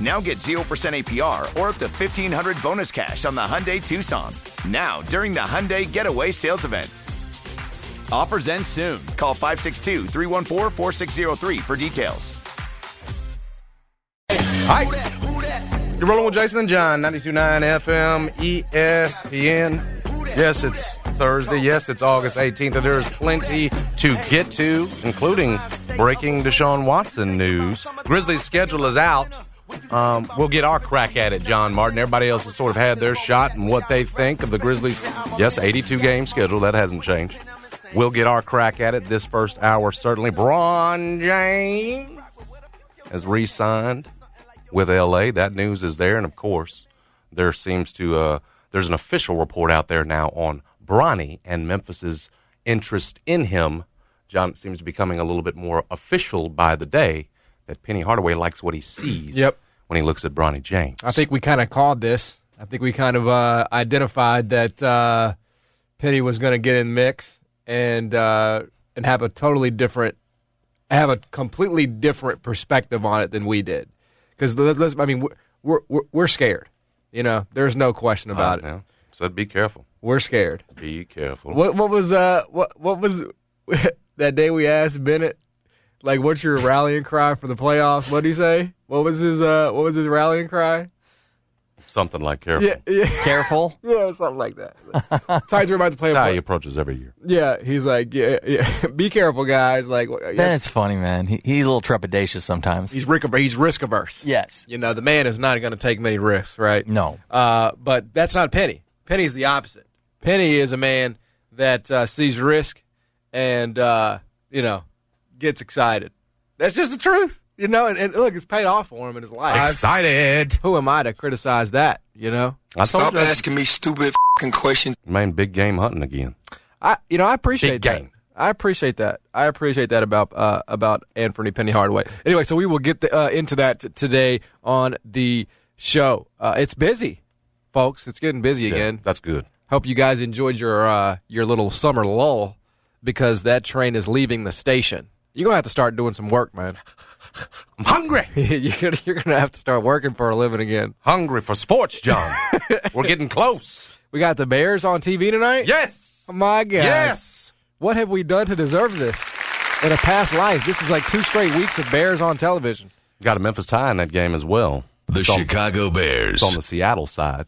Now get 0% APR or up to 1500 bonus cash on the Hyundai Tucson. Now, during the Hyundai Getaway Sales Event. Offers end soon. Call 562 314 4603 for details. Hi. You're rolling with Jason and John, 92.9 FM, ESPN. Yes, it's Thursday. Yes, it's August 18th, and there's plenty to get to, including breaking Deshaun Watson news. Grizzlies' schedule is out. Um, we'll get our crack at it, John Martin. Everybody else has sort of had their shot and what they think of the Grizzlies. Yes, 82 game schedule. That hasn't changed. We'll get our crack at it this first hour, certainly. Braun James has re signed with LA. That news is there. And of course, there seems to, uh, there's an official report out there now on Bronny and Memphis's interest in him. John it seems to be becoming a little bit more official by the day that Penny Hardaway likes what he sees Yep. When he looks at Bronny James. I think we kind of called this. I think we kind of uh, identified that uh, Penny was going to get in mix and uh, and have a totally different, have a completely different perspective on it than we did. Because I mean, we're, we're we're scared. You know, there's no question about it. Uh, yeah. Said be careful. We're scared. Be careful. What what was uh what what was that day we asked Bennett like what's your rallying cry for the playoffs? What do you say? What was his uh what was his rallying cry? Something like careful. Yeah, yeah, Careful. yeah, something like that. Tides are about to play. That's how a he approaches every year. yeah, he's like, yeah, yeah. Be careful, guys. Like, yeah, That's funny, man. He, he's a little trepidatious sometimes. he's risk he's risk averse. yes. You know, the man is not going to take many risks, right? No. Uh, but that's not Penny. Penny's the opposite. Penny is a man that uh, sees risk and uh, you know gets excited. That's just the truth, you know. And, and look, it's paid off for him in his life. Excited. Who am I to criticize that? You know, I told Stop you. asking me stupid fing questions. Man, big game hunting again. I you know I appreciate Big that. game. I appreciate that. I appreciate that about uh, about Anthony Penny Hardaway. Anyway, so we will get the, uh, into that t- today on the show. Uh, it's busy, folks. It's getting busy Yeah, again. that's good. Hope you guys enjoyed your uh, your little summer lull because that train is leaving the station. You're gonna have to start doing some work, man. I'm hungry. you're, gonna, you're gonna have to start working for a living again. hungry for sports, John. We're getting close. We got the Bears on TV tonight. Yes. Oh my God. Yes. What have we done to deserve this in a past life? This is like two straight weeks of Bears on television. Got a Memphis tie in that game as well. The It's on- Chicago Bears. It's on the Seattle side.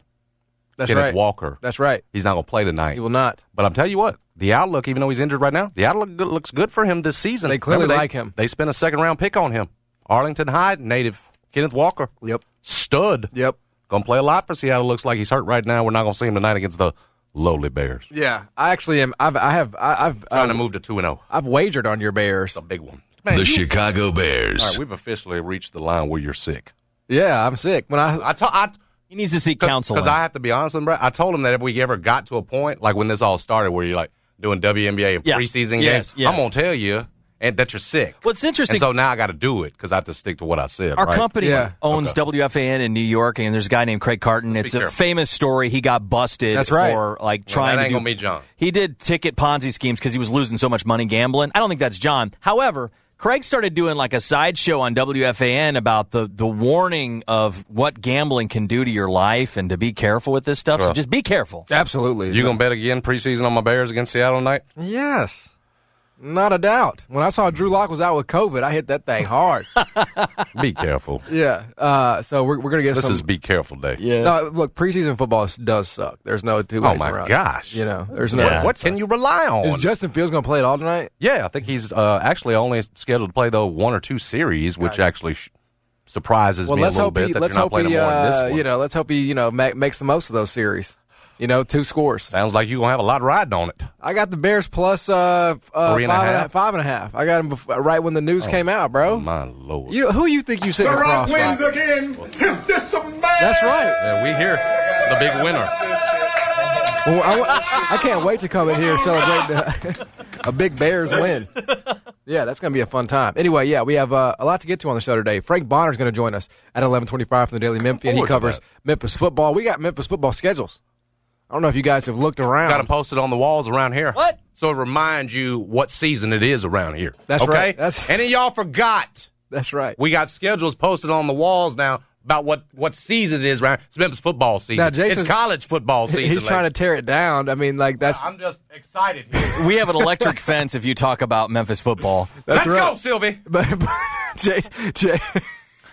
That's Kenneth right. Walker. That's right. He's not going to play tonight. He will not. But I'm telling you what, the outlook, even though he's injured right now, the outlook looks good for him this season. They clearly Remember, like him. They spent a second round pick on him. Arlington High, native Kenneth Walker. Yep. Stud. Yep. Going to play a lot for Seattle. Looks like he's hurt right now. We're not going to see him tonight against the lowly Bears. Yeah. I actually am. I've. I have. I, I've. Trying to um, move to 2 and 0. I've wagered on your Bears. It's a big one. the Chicago Bears. All right, we've officially reached the line where you're sick. Yeah, I'm sick. When I I told I He needs to seek counsel. because I have to be honest with him, Brett. I told him that if we ever got to a point like when this all started, where you're like doing WNBA Yeah. preseason Yes, games, yes. I'm gonna tell you and that you're sick. What's interesting- And so now I got to do it because I have to stick to what I said. Our right? company Yeah. owns Okay. WFAN in New York, and there's a guy named Craig Carton. Let's it's a careful. famous story. He got busted That's right. for like Well, trying that to do. gonna be John. He did ticket Ponzi schemes because he was losing so much money gambling. I don't think that's John. However, Craig started doing like a sideshow on WFAN about the, the warning of what gambling can do to your life and to be careful with this stuff. So just be careful. Absolutely. You gonna bet again preseason on my Bears against Seattle tonight? Yes. Not a doubt. When I saw Drew Lock was out with COVID, I hit that thing hard. Be careful. yeah. Uh, so we're, we're going to get This some. is be careful day. Yeah. no, look, preseason football does suck. There's no two ways my around it. gosh. You know, there's no. Yeah. What can you rely on? Is Justin Fields going to play it all tonight? yeah, I think he's uh, actually only scheduled to play though one or two series, which actually sh- surprises Well, me a let's little hope bit he. that Let's you're not hope playing he. him more in this Uh, one. you know, let's hope he. You know, ma- makes the most of those series. You know, two scores. Sounds like you're gonna have a lot riding on it. I got the Bears plus uh, uh Three and a five half? five and a half. I got them bef- right when the news came out, bro. Oh, My lord. You who you think you sitting across? from? Wins again. This a man. That's right. Yeah, we here, the big winner. Well, I, wa- I can't wait to come in here and celebrate the, a big Bears win. Yeah, that's going to be a fun time. Anyway, yeah, we have uh, a lot to get to on the show today. Frank Bonner is going to join us at 11:25 from the Daily Memphian, and He forward to covers that. Memphis football. We got Memphis football schedules. I don't know if you guys have looked around. Got them posted on the walls around here. What? So it reminds you what season it is around here. That's okay? right. That's- Any of y'all forgot? That's right. We got schedules posted on the walls now about what, what season it is around. It's Memphis football season. Now, Jason's- it's college football season. He's trying to tear it down. I mean, like that's I'm just excited here. We have an electric fence if you talk about Memphis football. that's Let's right. go, Sylvie. But, but Jay, Jay,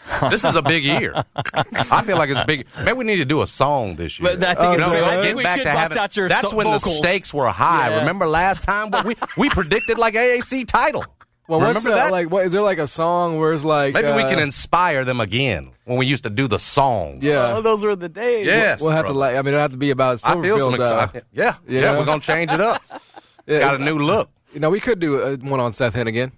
This is a big year. I feel like it's big. Maybe we need to do a song this year. But I think Oh, it's no, fair. I I think think we should bust having- out your That's so- when vocals. the stakes were high. Yeah. Remember last time we we predicted like AAC title. well, what's Remember uh, that? like? What is there like a song where it's like Maybe we uh, can inspire them again when we used to do the song. Yeah, Oh, those were the days. Yes. we'll have to like. I mean, it'll have to be about I feel some Silverfield. uh, excitement. yeah, yeah, yeah. we're gonna change it up. yeah, Got a new look. You know, we could do uh, one on Seth Henigan.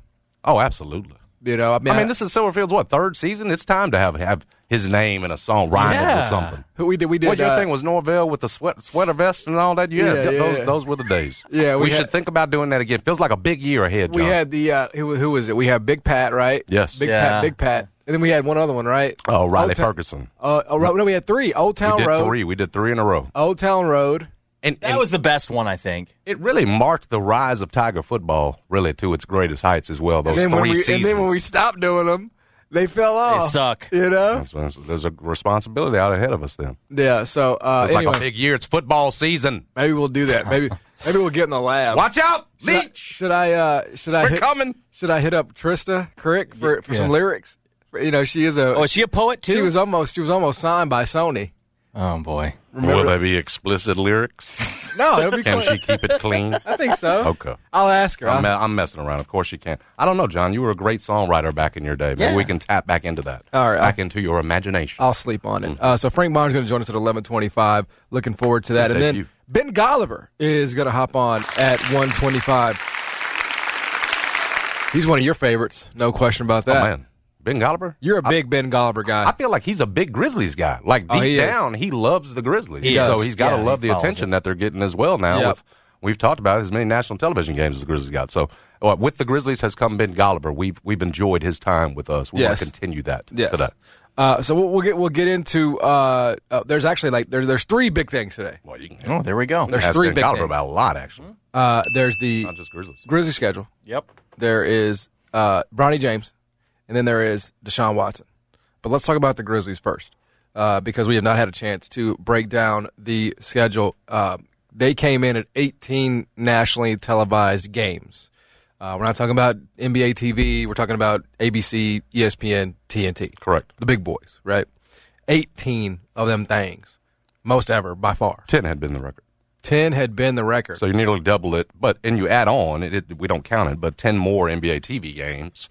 Oh, absolutely. You know, I mean, I mean, this is Silverfield's what third season. It's time to have have his name in a song rhyming Yeah. with something. we did. We did. What your uh, thing was Norvell with the sweat, sweater vest and all that? Yeah, Yeah, yeah, those yeah. those were the days. Yeah, we, we should think about doing that again. Feels like a big year ahead. We had the uh, who, who was it? We had Big Pat, right? Yes. Big Yeah. Pat, Big Pat, and then we had one other one, right? oh Riley Old Ferguson. Uh, oh, no, we had three. Old Town Road, three. We did three in a row, Old Town Road. And, That and was the best one, I think. it really marked the rise of Tiger football, really to its greatest heights as well. Those And then, three when we, seasons. and then when we stopped doing them, they fell off. They suck. You know? That's- that's- there's a responsibility out ahead of us. Then Yeah. So uh, it's anyway, like a big year. It's football season. maybe we'll do that. Maybe maybe we'll get in the lab. Watch out, Should I, Leach. should I? Uh, should I? We're hit, coming. Should I hit up Trista Crick for, for some lyrics? You know, she is a. Oh, is she a poet too? she was almost. She was almost signed by Sony. Oh boy. Will there be explicit lyrics? No, it'll be. Can cool. she keep it clean? I think so. Okay. I'll ask her. I'm, I'll- me- I'm messing around. Of course she can. I don't know, John. You were a great songwriter back in your day. Maybe Yeah. we can tap back into that. All right. Back into your imagination. I'll sleep on it. Uh, so Frank Bonner's going to join us at eleven twenty-five. Looking forward to that. His And then debut. Ben Golliver is going to hop on at one twenty-five. He's one of your favorites, no question about oh, that. man. Ben Golliver? You're a big Ben Golliver guy. I feel like he's a big Grizzlies guy. Like deep Oh, he is. down, he loves the Grizzlies. He so does. he's got to Yeah, love the attention it. that they're getting as well now. Yep. With, we've talked about as many national television games as the Grizzlies got. So uh, with the Grizzlies has come Ben Golliver. We've we've enjoyed his time with us. We Yes. want to continue that Yes. today. Uh, so we'll, we'll get we'll get into. Uh, uh, there's actually like there, there's three big things today. Well, you can Oh, there we go. There's ask three Ben big Golliver things. about a lot actually, Uh, there's the not just Grizzlies. Grizzly schedule. Yep. There is uh, Bronny James, and then there is Deshaun Watson. But let's talk about the Grizzlies first, uh, because we have not had a chance to break down the schedule. Uh, they came in at 18 nationally televised games. Uh, we're not talking about NBA TV. We're talking about ABC, ESPN, TNT. Correct. The big boys, right? 18 of them things, most ever by far. Ten had been the record. 10 had been the record. So you nearly double it, but and you add on it, it. We don't count it, but ten more NBA TV games.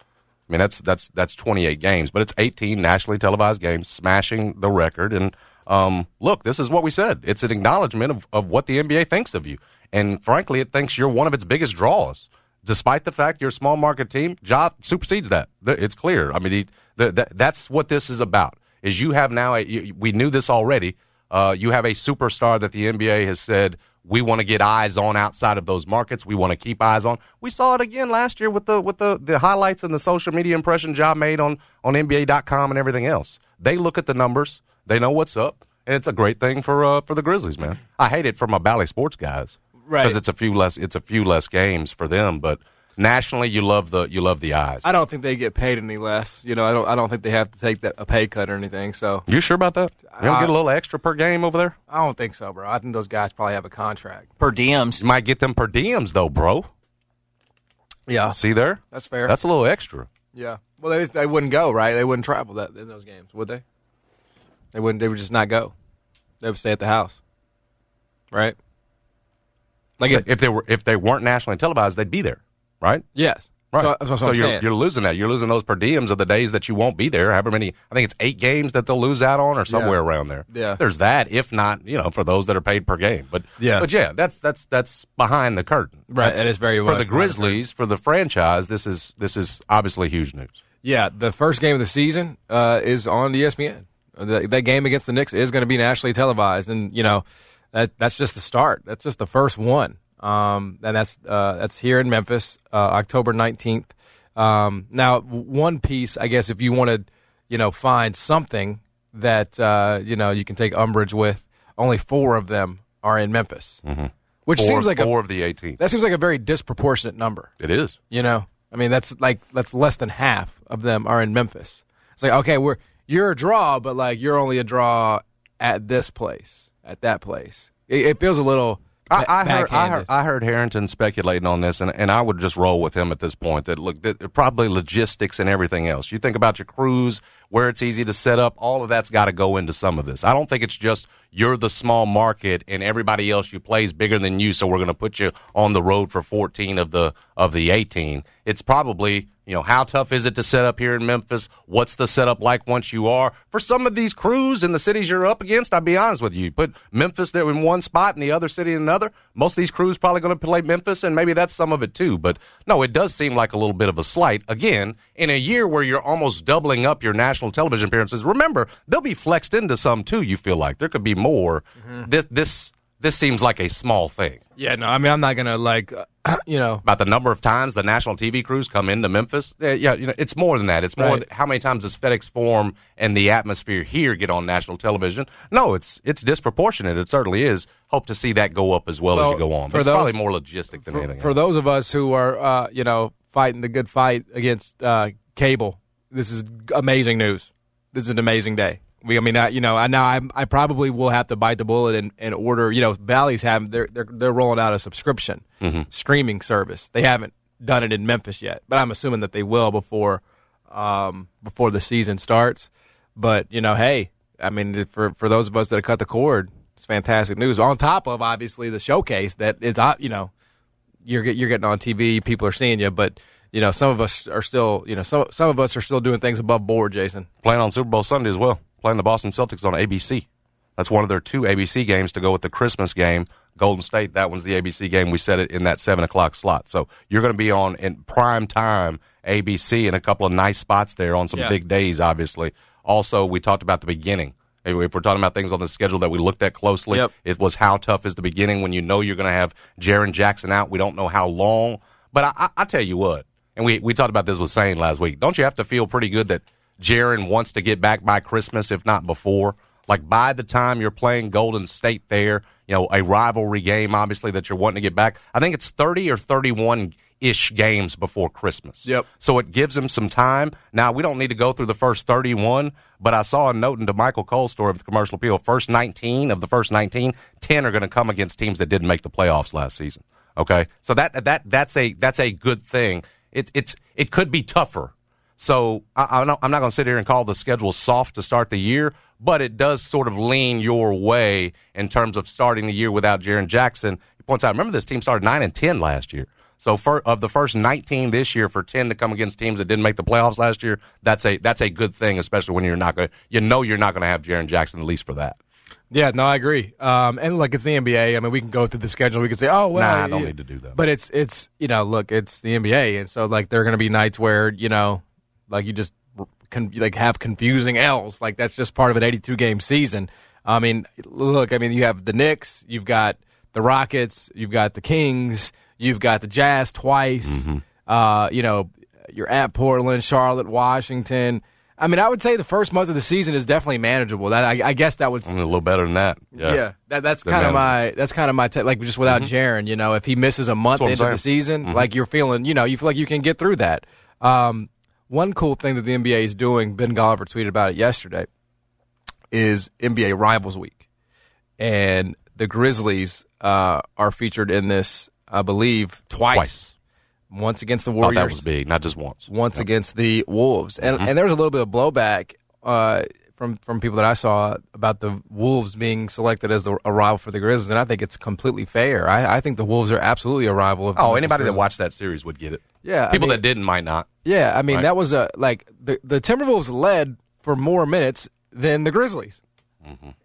I mean that's that's that's twenty eight games, but it's eighteen nationally televised games, smashing the record. And um, look, this is what we said. It's an acknowledgement of, of what the NBA thinks of you, and frankly, it thinks you're one of its biggest draws. Despite the fact you're a small market team, Ja supersedes that. It's clear. I mean, he, the, the, that's what this is about. Is you have now a you, we knew this already. Uh, you have a superstar that the NBA has said we want to get eyes on outside of those markets. We want to keep eyes on. We saw it again last year with the with the, the highlights and the social media impression job made on on NBA.com and everything else. They look at the numbers. They know what's up, and it's a great thing for uh, for the Grizzlies, man. I hate it for my Bally Sports guys, Right. Because it's a few less it's a few less games for them, but nationally, you love the you love the eyes. I don't think they get paid any less. You know, I don't. I don't think they have to take that, a pay cut or anything. So You sure about that? You don't Uh, get a little extra per game over there? I don't think so, bro. I think those guys probably have a contract. Per diems. You might get them per diems though, bro. Yeah, See there? that's fair. That's a little extra. yeah. Well, they they wouldn't go right. They wouldn't travel that in those games, would they? They wouldn't. They would just not go. They would stay at the house, right? Like, So it, if they were if they weren't nationally televised, they'd be there, right? yes. Right. So, so you're you're losing that. You're losing those per diems of the days that you won't be there. However many, I think it's eight games that they'll lose out on, or somewhere around there. Yeah. There's that. If not, you know, for those that are paid per game. But Yeah. But yeah, that's that's that's behind the curtain. Right, That's- it is very for the behind the. Grizzlies for the franchise. This is this is obviously huge news. Yeah, the first game of the season uh, is on ESPN. The, that game against the Knicks is going to be nationally televised, and you know that that's just the start. That's just the first one, um, and that's uh, that's here in Memphis, uh, October nineteenth. Um, now, one piece, I guess, if you want to, you know, find something that uh, you know you can take umbrage with, only four of them are in Memphis, mm-hmm. which Four, seems like four a of the eighteen. that seems like a very disproportionate number. It is. You know, I mean, that's like that's less than half of them are in Memphis. It's like okay, we're you're a draw, but like you're only a draw at this place, at that place. It, it feels a little. I, I heard, I heard. I heard Harrington speculating on this, and, and I would just roll with him at this point. That look, that probably logistics and everything else. You think about your crews, where it's easy to set up. All of that's got to go into some of this. I don't think it's just you're the small market and everybody else you play is bigger than you, so we're going to put you on the road for 14 of the of the 18. It's probably you know how tough is it to set up here in Memphis? What's the setup like once you are for some of these crews in the cities you're up against? I'll be honest with you. You put Memphis there in one spot and the other city in another. Most of these crews probably going to play Memphis, and maybe that's some of it too. But no, it does seem like a little bit of a slight. Again, in a year where you're almost doubling up your national television appearances, remember they'll be flexed into some too. You feel like there could be more. This this this seems like a small thing. yeah, no, I mean, I'm not gonna like, uh, you know, about the number of times the national TV crews come into Memphis. Yeah, yeah you know, it's more than that. It's more Right. th- how many times does FedEx Forum and the atmosphere here get on national television? No, it's it's disproportionate. It certainly is. Hope to see that go up as well, as you go on. But it's those- probably more logistic than for, anything. for else. those of us who are, uh, you know, fighting the good fight against uh, cable, this is amazing news. This is an amazing day. We, I mean, I, you know, I now I, I probably will have to bite the bullet and, and order. You know, Bally's have they're they're they're rolling out a subscription streaming service. They haven't done it in Memphis yet, but I'm assuming that they will before um, before the season starts. But you know, hey, I mean, for for those of us that have cut the cord, it's fantastic news. On top of obviously the showcase that is, uh, you know, you're you're getting on TV, people are seeing you, but you know, some of us are still, you know, some some of us are still doing things above board. Jason, playing on Super Bowl Sunday as well. Playing the Boston Celtics on ABC. That's one of their two ABC games to go with the Christmas game. Golden State, that one's the ABC game. We set it in that seven o'clock slot. So you're going to be on in prime time ABC in a couple of nice spots there on some Yeah. big days, obviously. Also, we talked about the beginning. If we're talking about things on the schedule that we looked at closely, Yep. it was how tough is the beginning when you know you're going to have Jaren Jackson out. We don't know how long. But I, I, I tell you what, and we, we talked about this with Sane last week. Don't you have to feel pretty good that Jaren wants to get back by Christmas, if not before? Like by the time you're playing Golden State there, you know, a rivalry game, obviously, that you're wanting to get back. I think it's 30 or 31 ish games before Christmas. Yep. So it gives him some time. Now, we don't need to go through the first 31, but I saw a note into Michael Cole's story of the commercial appeal. First 19 of the first 19, 10 are going to come against teams that didn't make the playoffs last season. Okay. So that, that, that's a, that's a good thing. It, it's, it could be tougher. So I, I'm not, not going to sit here and call the schedule soft to start the year, but it does sort of lean your way in terms of starting the year without Jaren Jackson. He points out, remember this team started 9 and 10 last year. So for, of the first 19 this year, for 10 to come against teams that didn't make the playoffs last year, that's a that's a good thing, especially when you're not going, you know, you're not going to have Jaren Jackson at least for that. Yeah, no, I agree. Um, and like it's the NBA. I mean, we can go through the schedule. We can say, oh, well, Nah, I don't you- need to do that. But it's it's you know, look, it's the NBA, and so like there are going to be nights where you know, like you just con- like have confusing L's. Like that's just part of an 82 game season. I mean, look, I mean, you have the Knicks, you've got the Rockets, you've got the Kings, you've got the Jazz twice. Mm-hmm. Uh, you know, you're at Portland, Charlotte, Washington. I mean, I would say the first month of the season is definitely manageable. That I, I guess that would. I mean, a little better than that. Yeah. Yeah, that, that's kind of my that's kind of my take. Like just without Jaren, you know, if he misses a month into the season, Mhm. like you're feeling, you know, you feel like you can get through that. Um, one cool thing that the NBA is doing, Ben Golliver tweeted about it yesterday, is NBA Rivals Week, and the Grizzlies uh, are featured in this, I believe, twice. Twice. Once against the Thought Warriors, that was big, not just once. once against the Wolves, and Mhm. and there was a little bit of blowback uh, from from people that I saw about the Wolves being selected as the, a rival for the Grizzlies, and I think it's completely fair. I, I think the Wolves are absolutely a rival. Of Oh, anybody that watched that series would get it. Yeah, I people mean- that didn't might not. Yeah, I mean Right. that was a like the the Timberwolves led for more minutes than the Grizzlies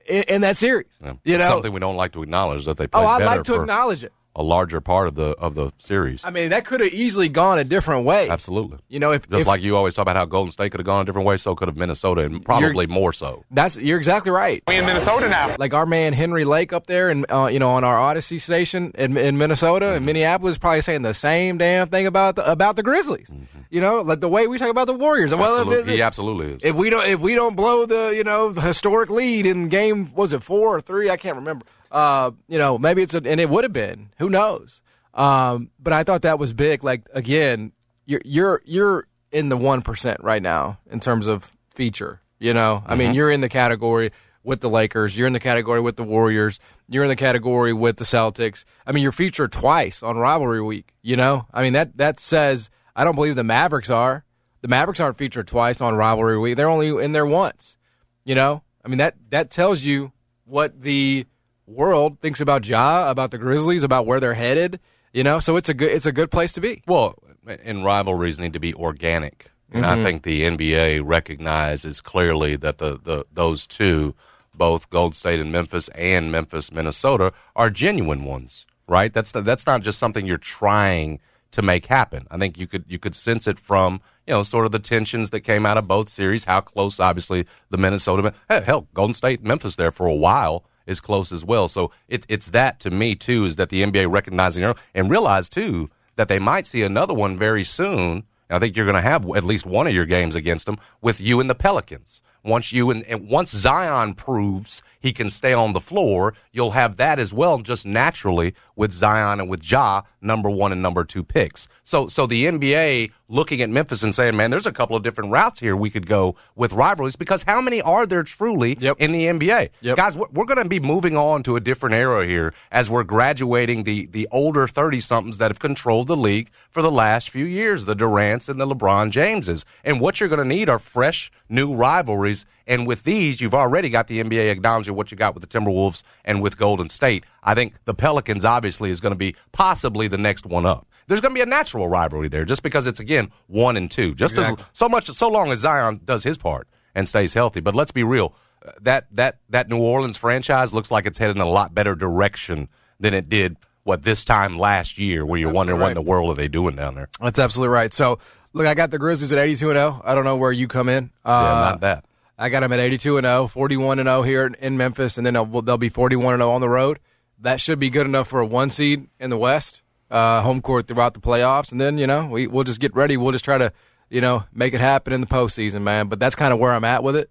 in, in that series. Mm-hmm. Yeah. You It's know, something we don't like to acknowledge that they Played oh, I'd like to for acknowledge it. A larger part of the of the series. I mean, that could have easily gone a different way. Absolutely. You know, if, Just if like you always talk about how Golden State could have gone a different way, so could have Minnesota, and probably more so. That's you're exactly right. We in Minnesota now. Like our man Henry Lake up there, and uh, you know, on our Odyssey station in, in Minnesota Mm-hmm. and Minneapolis, probably saying the same damn thing about the, about the Grizzlies. You know, like the way we talk about the Warriors. Well, if- Absolutely. He absolutely is. if we don't if we don't blow the you know the historic lead in game was it four or three I can't remember uh you know maybe it's a and it would have been. Who knows? Um but I thought that was big. Like again you're you're you're in the one percent right now in terms of feature you know? I mean Mhm. you're in the category with the Lakers. You're in the category with the Warriors. You're in the category with the Celtics. I mean you're featured twice on rivalry week you know? I mean that that says I don't believe the Mavericks are. The Mavericks aren't featured twice on rivalry week. They're only in there once. You know, I mean that that tells you what the world thinks about Ja, about the Grizzlies, about where they're headed. You know, so it's a good it's a good place to be. Well, and rivalries need to be organic. And I Mhm. think the NBA recognizes clearly that the, the those two, both Gold State and Memphis and Memphis, Minnesota, are genuine ones, right? That's the, that's not just something you're trying to make happen. I think you could you could sense it from you know sort of the tensions that came out of both series. How close, obviously, the Minnesota hell Golden State, Memphis there for a while is close as well. So it, it's that to me too is that the NBA recognizing and realize too that they might see another one very soon. I think you're going to have at least one of your games against them with you and the Pelicans. Once you and, and once Zion proves he can stay on the floor, you'll have that as well, just naturally with Zion and with Ja, number one and number two picks. So, so the NBA looking at Memphis and saying, "Man, there's a couple of different routes here we could go with rivalries." Because how many are there truly in the NBA? Guys, we're, we're going to be moving on to a different era here as we're graduating the the older thirty somethings that have controlled the league for the last few years, the Durants and the LeBron Jameses. And what you're going to need are fresh new rivalries. And with these, you've already got the NBA acknowledging what you got with the Timberwolves and with Golden State. I think the Pelicans obviously is going to be possibly the next one up. There's going to be a natural rivalry there just because it's again one and two. Just Exactly. as so much so long as Zion does his part and stays healthy. But let's be real. uh, That that that New Orleans franchise looks like it's headed in a lot better direction than it did what this time last year where you're wondering what in the world are they doing down there. That's absolutely right. So look, I got the Grizzlies at 82 and 0. I don't know where you come in. Uh, yeah, not that. I got them at 82 and 0, 41 and 0 here in Memphis, and then they'll, they'll be 41 and 0 on the road. That should be good enough for a one seed in the West, uh, home court throughout the playoffs, and then you know we we'll just get ready. We'll just try to you know make it happen in the postseason, man. But that's kind of where I'm at with it.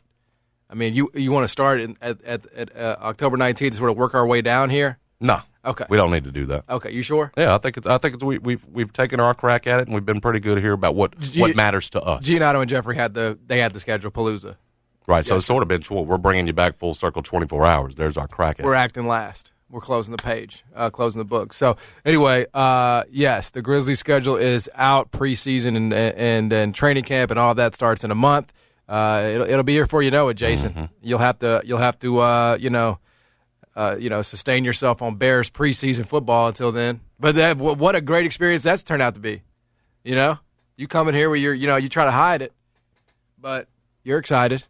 I mean, you you want to start in, at at, at uh, October 19th, sort of work our way down here. No. Okay. We don't need to do that. Okay, you sure? Yeah, I think it's I think it's we, we've we've taken our crack at it and we've been pretty good here about what you- what matters to us. Giannotto and Jeffrey had the they had the schedule Palooza. Right. So it's sort of been we're bringing you back full circle 24 hours. There's our crack at We're acting last. We're closing the page, uh, closing the book. So anyway, uh, yes, the Grizzlies schedule is out preseason and and and training camp and all that starts in a month. Uh, it'll it'll be here before you know it, Jason. Mm-hmm. You'll have to you'll have to uh, you know. Uh, you know, sustain yourself on Bears preseason football until then. But that, wh- what a great experience that's turned out to be. You know, you come in here where you're, you know, you try to hide it, but you're excited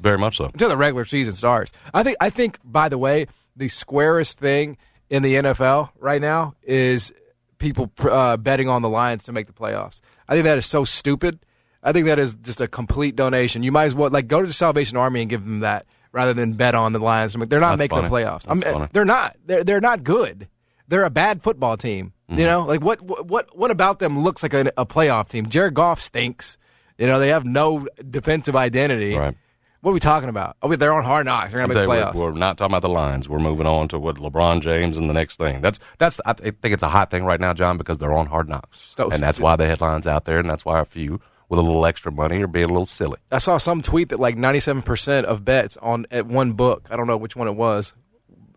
Very much so. until the regular season starts. I think. I think. By the way, the squarest thing in the NFL right now is people uh, betting on the Lions to make the playoffs. I think that is so stupid. I think that is just a complete donation. You might as well like go to the Salvation Army and give them that rather than bet on the Lions. I mean, they're not That's making the playoffs. I mean, they're not. They're they're not good. They're a bad football team. Mm-hmm. You know, like what what what about them looks like a, a playoff team? Jared Goff stinks. You know, they have no defensive identity. Right. What are we talking about? Oh, they're on hard knocks. They're going to make the playoffs. we're, we're not talking about the lines. We're moving on to what LeBron James and the next thing. That's that's. I th- think it's a hot thing right now, John, because they're on hard knocks, So- and that's why the headlines out there, and that's why a few with a little extra money are being a little silly. I saw some tweet that like 97% of bets on at one book, I don't know which one it was,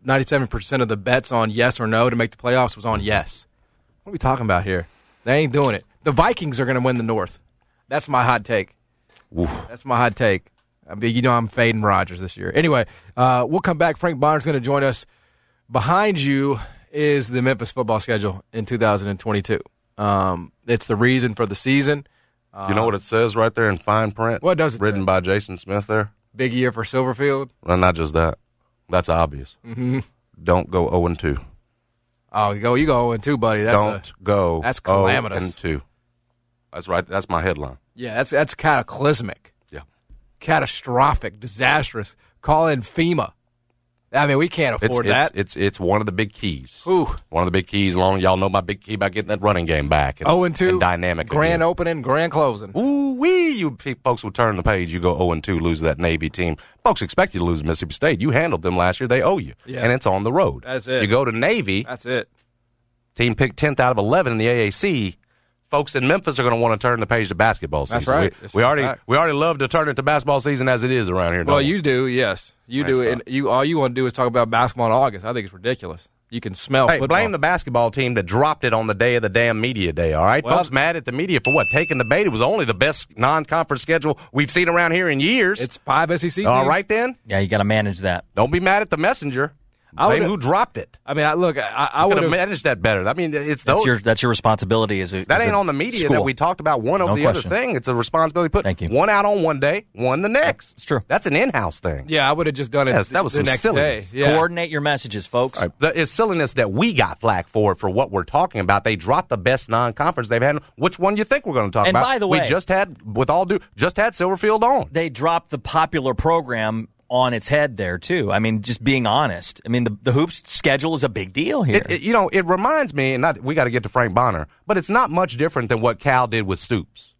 97% of the bets on yes or no to make the playoffs was on yes. What are we talking about here? They ain't doing it. The Vikings are going to win the North. That's my hot take. That's my hot take. I mean, you know I'm fading Rodgers this year. Anyway, uh, we'll come back. Frank Bonner's going to join us. Behind you is the Memphis football schedule in 2022. Um, it's the reason for the season. you know what it says right there in fine print? What does it Written say? by Jason Smith there. Big year for Silverfield. Well, not just that. That's obvious. Mm-hmm. Don't go zero and two. Oh, you go, you go and two, buddy. That's Don't a, go. that's 0 calamitous. and two. That's right. That's my headline. yeah, that's that's cataclysmic. Catastrophic, disastrous. Call in FEMA. I mean, we can't afford it's, that. it's it's one of the big keys. Ooh. One of the big keys. Long y'all know my big key about getting that running game back. And, Oh, and two, and dynamic. grand again. opening, grand closing. Ooh wee! You folks will turn the page. You go zero and two, lose that Navy team. Folks expect you to lose Mississippi State. You handled them last year. They owe you, Yeah. and it's on the road. That's it. You go to Navy. That's it. team picked tenth out of eleven in the AAC. Folks in Memphis are going to want to turn the page to basketball season. That's right. We, That's we already right. we already love to turn it to basketball season as it is around here. Well, don't we? you do, yes, you Nice do, stuff. and you all you want to do is talk about basketball in August. I think it's ridiculous. You can smell Hey, football. blame the basketball team that dropped it on the day of the damn media day. All right, Well- folks mad at the media for what taking the bait. It was only the best non-conference schedule we've seen around here in years. It's five SEC. all teams. right then. Yeah, you got to manage that. Don't be mad at the messenger. I Blame who dropped it. I mean, I, look, I, I I would would have have. managed that better. I mean, it's That's those. your that's your responsibility Is that ain't a on the media that we talked about one over No the question. other thing. It's a responsibility. Put Thank you. one out on one day, one the next. It's true. That's an in-house thing. Yeah, I would have just done it. Yes, that was the some next silliness. day. Yeah. Coordinate your messages, folks. All right. The, it's silliness that we got flack for for what we're talking about. They dropped the best non-conference they've had. Which one you think we're going to talk And about? by the way, we just had, with all due, just had Silverfield on. They dropped the popular program on its head there too. I mean, just being honest. I mean, the the hoops schedule is a big deal here. It, it- you know, it reminds me, and not, we got to get to Frank Bonner, but it's not much different than what Cal did with Stoops,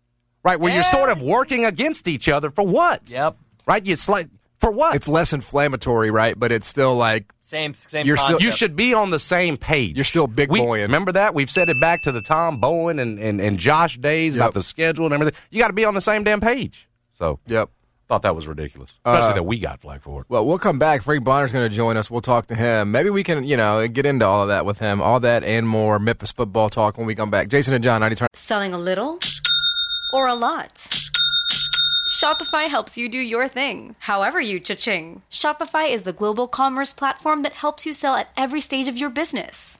right? Where you're sort of working against each other for what? Yep. Right? You sli- for what? It's less inflammatory, right? But it's still like same same. You're still- you should be on the same page. You're still big we, boying. Remember that? We've said it back to the Tom Bowen and, and, and Josh days Yep. about the schedule and everything. You got to be on the same damn page. So, Yep. Thought that was ridiculous, especially Uh, that we got flagged for it. Well, we'll come back. Frank Bonner's going to join us. We'll talk to him. Maybe we can, you know, get into all of that with him. All that and more Memphis football talk when we come back. Jason and John, 90 turn. Selling a little or a lot? Shopify helps you do your thing, however you cha-ching. Shopify is the global commerce platform that helps you sell at every stage of your business.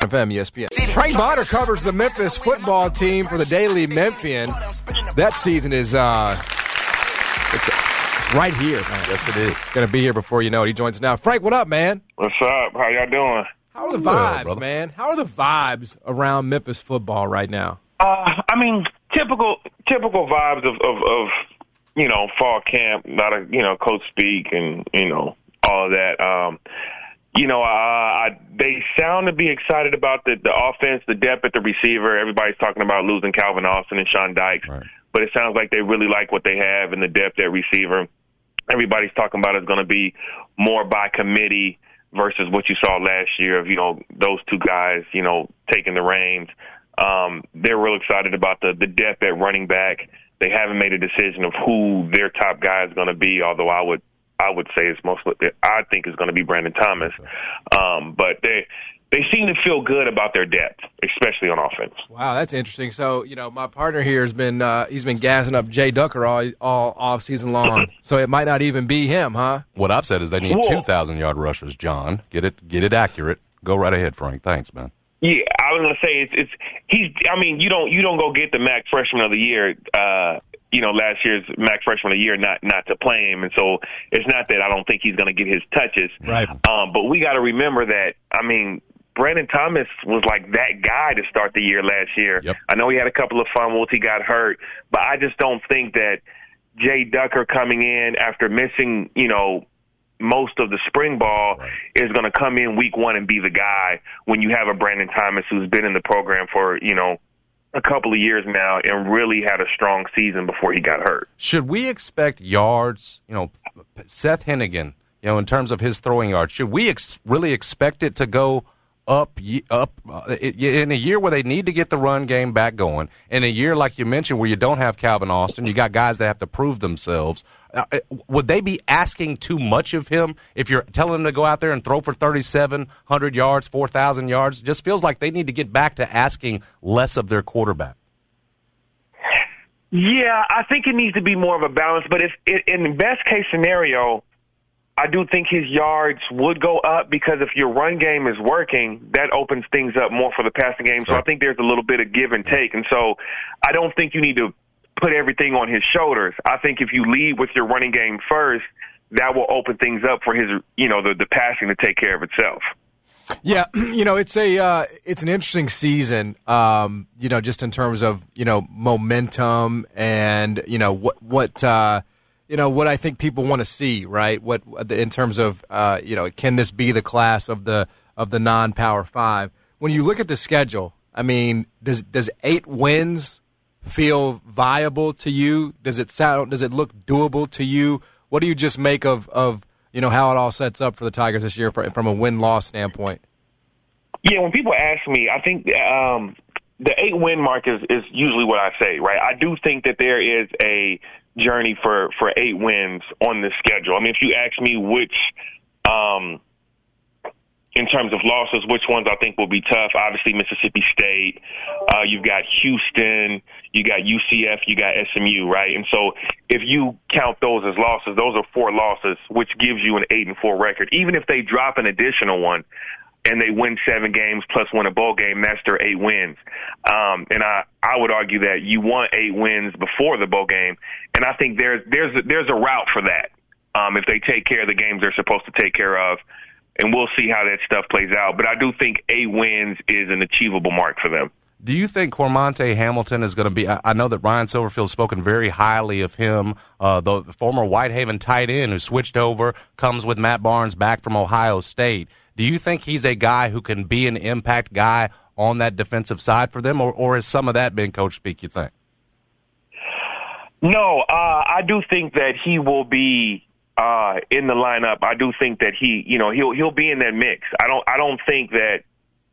FM ESPN. Frank Bonner covers the Memphis football team for the Daily Memphian. That season is uh, it's, it's right here. Man. Yes, it is. Going to be here before you know it. He joins us now. Frank, what up, man? What's up? How y'all doing? How are the vibes, man? How are the vibes around Memphis football right now? Uh, I mean, typical typical vibes of, of, of you know fall camp. Not a you know coach speak and you know all of that. Um, you know, uh, I, they sound to be excited about the, the offense, the depth at the receiver. Everybody's talking about losing Calvin Austin and Sean Dykes, Right. but it sounds like they really like what they have and the depth at receiver. Everybody's talking about it's going to be more by committee versus what you saw last year of you know those two guys, you know, taking the reins. Um, they're real excited about the the depth at running back. They haven't made a decision of who their top guy is going to be, although I would I would say it's most I think is going to be Brandon Thomas. Um, but they they seem to feel good about their depth, especially on offense. Wow, that's interesting. So, you know, my partner here has been uh, he's been gassing up Jay Ducker all all off season long. so it might not even be him, huh? What I've said is they need Whoa. 2,000 yard rushers, John. Get it, get it accurate. Go right ahead, Frank. Thanks, man. Yeah, I was gonna say it's it's he's. I mean, you don't you don't go get the MAC freshman of the year. Uh, you know, last year's MAC freshman of the year not not to play him, and so it's not that I don't think he's gonna get his touches. Right. Um, but we got to remember that. I mean, Brandon Thomas was like that guy to start the year last year. Yep. I know he had a couple of fumbles, he got hurt, but I just don't think that Jay Ducker coming in after missing, you know, most of the spring ball is going to come in week one and be the guy when you have a Brandon Thomas who's been in the program for, you know, a couple of years now and really had a strong season before he got hurt. Should we expect yards? You know, Seth Henigan. You know, in terms of his throwing yards, should we ex- really expect it to go up? Up uh, in a year where they need to get the run game back going, in a year like you mentioned where you don't have Calvin Austin, you got guys that have to prove themselves. Uh, would they be asking too much of him if you're telling him to go out there and throw for 3,700 yards, 4,000 yards? It just feels like they need to get back to asking less of their quarterback. Yeah, I think it needs to be more of a balance. But if in the best case scenario, I do think his yards would go up because if your run game is working, that opens things up more for the passing game. So I think there's a little bit of give and take. And so I don't think you need to put everything on his shoulders. I think if you lead with your running game first, that will open things up for his, you know, the, the passing to take care of itself. Yeah, you know, it's a uh, it's an interesting season. Um, you know, just in terms of you know momentum and you know what what uh, you know what I think people want to see, right? What in terms of uh, you know, can this be the class of the of the non Power Five? When you look at the schedule, I mean, does does eight wins feel viable to you? Does it sound? Does it look doable to you? What do you just make of of you know how it all sets up for the Tigers this year from a win loss standpoint? Yeah, when people ask me, I think um, the eight win mark is, is usually what I say, right? I do think that there is a journey for, for eight wins on the schedule. I mean, if you ask me which, um, in terms of losses, which ones I think will be tough, obviously Mississippi State, uh, you've got Houston, you got UCF, you got SMU, right? And so if you count those as losses, those are four losses, which gives you an eight and four record. Even if they drop an additional one, and they win seven games plus win a bowl game, that's their eight wins. Um, and I, I would argue that you want eight wins before the bowl game, and I think there's there's there's a route for that. Um, if they take care of the games they're supposed to take care of, and we'll see how that stuff plays out. But I do think eight wins is an achievable mark for them. Do you think Cormontae Hamilton is going to be? I know that Ryan Silverfield's spoken very highly of him, uh, the former Whitehaven tight end who switched over, comes with Matt Barnes back from Ohio State. Do you think he's a guy who can be an impact guy on that defensive side for them, or, or has some of that been coach speak? You think? No, uh, I do think that he will be uh, in the lineup. I do think that he, you know, he'll he'll be in that mix. I don't I don't think that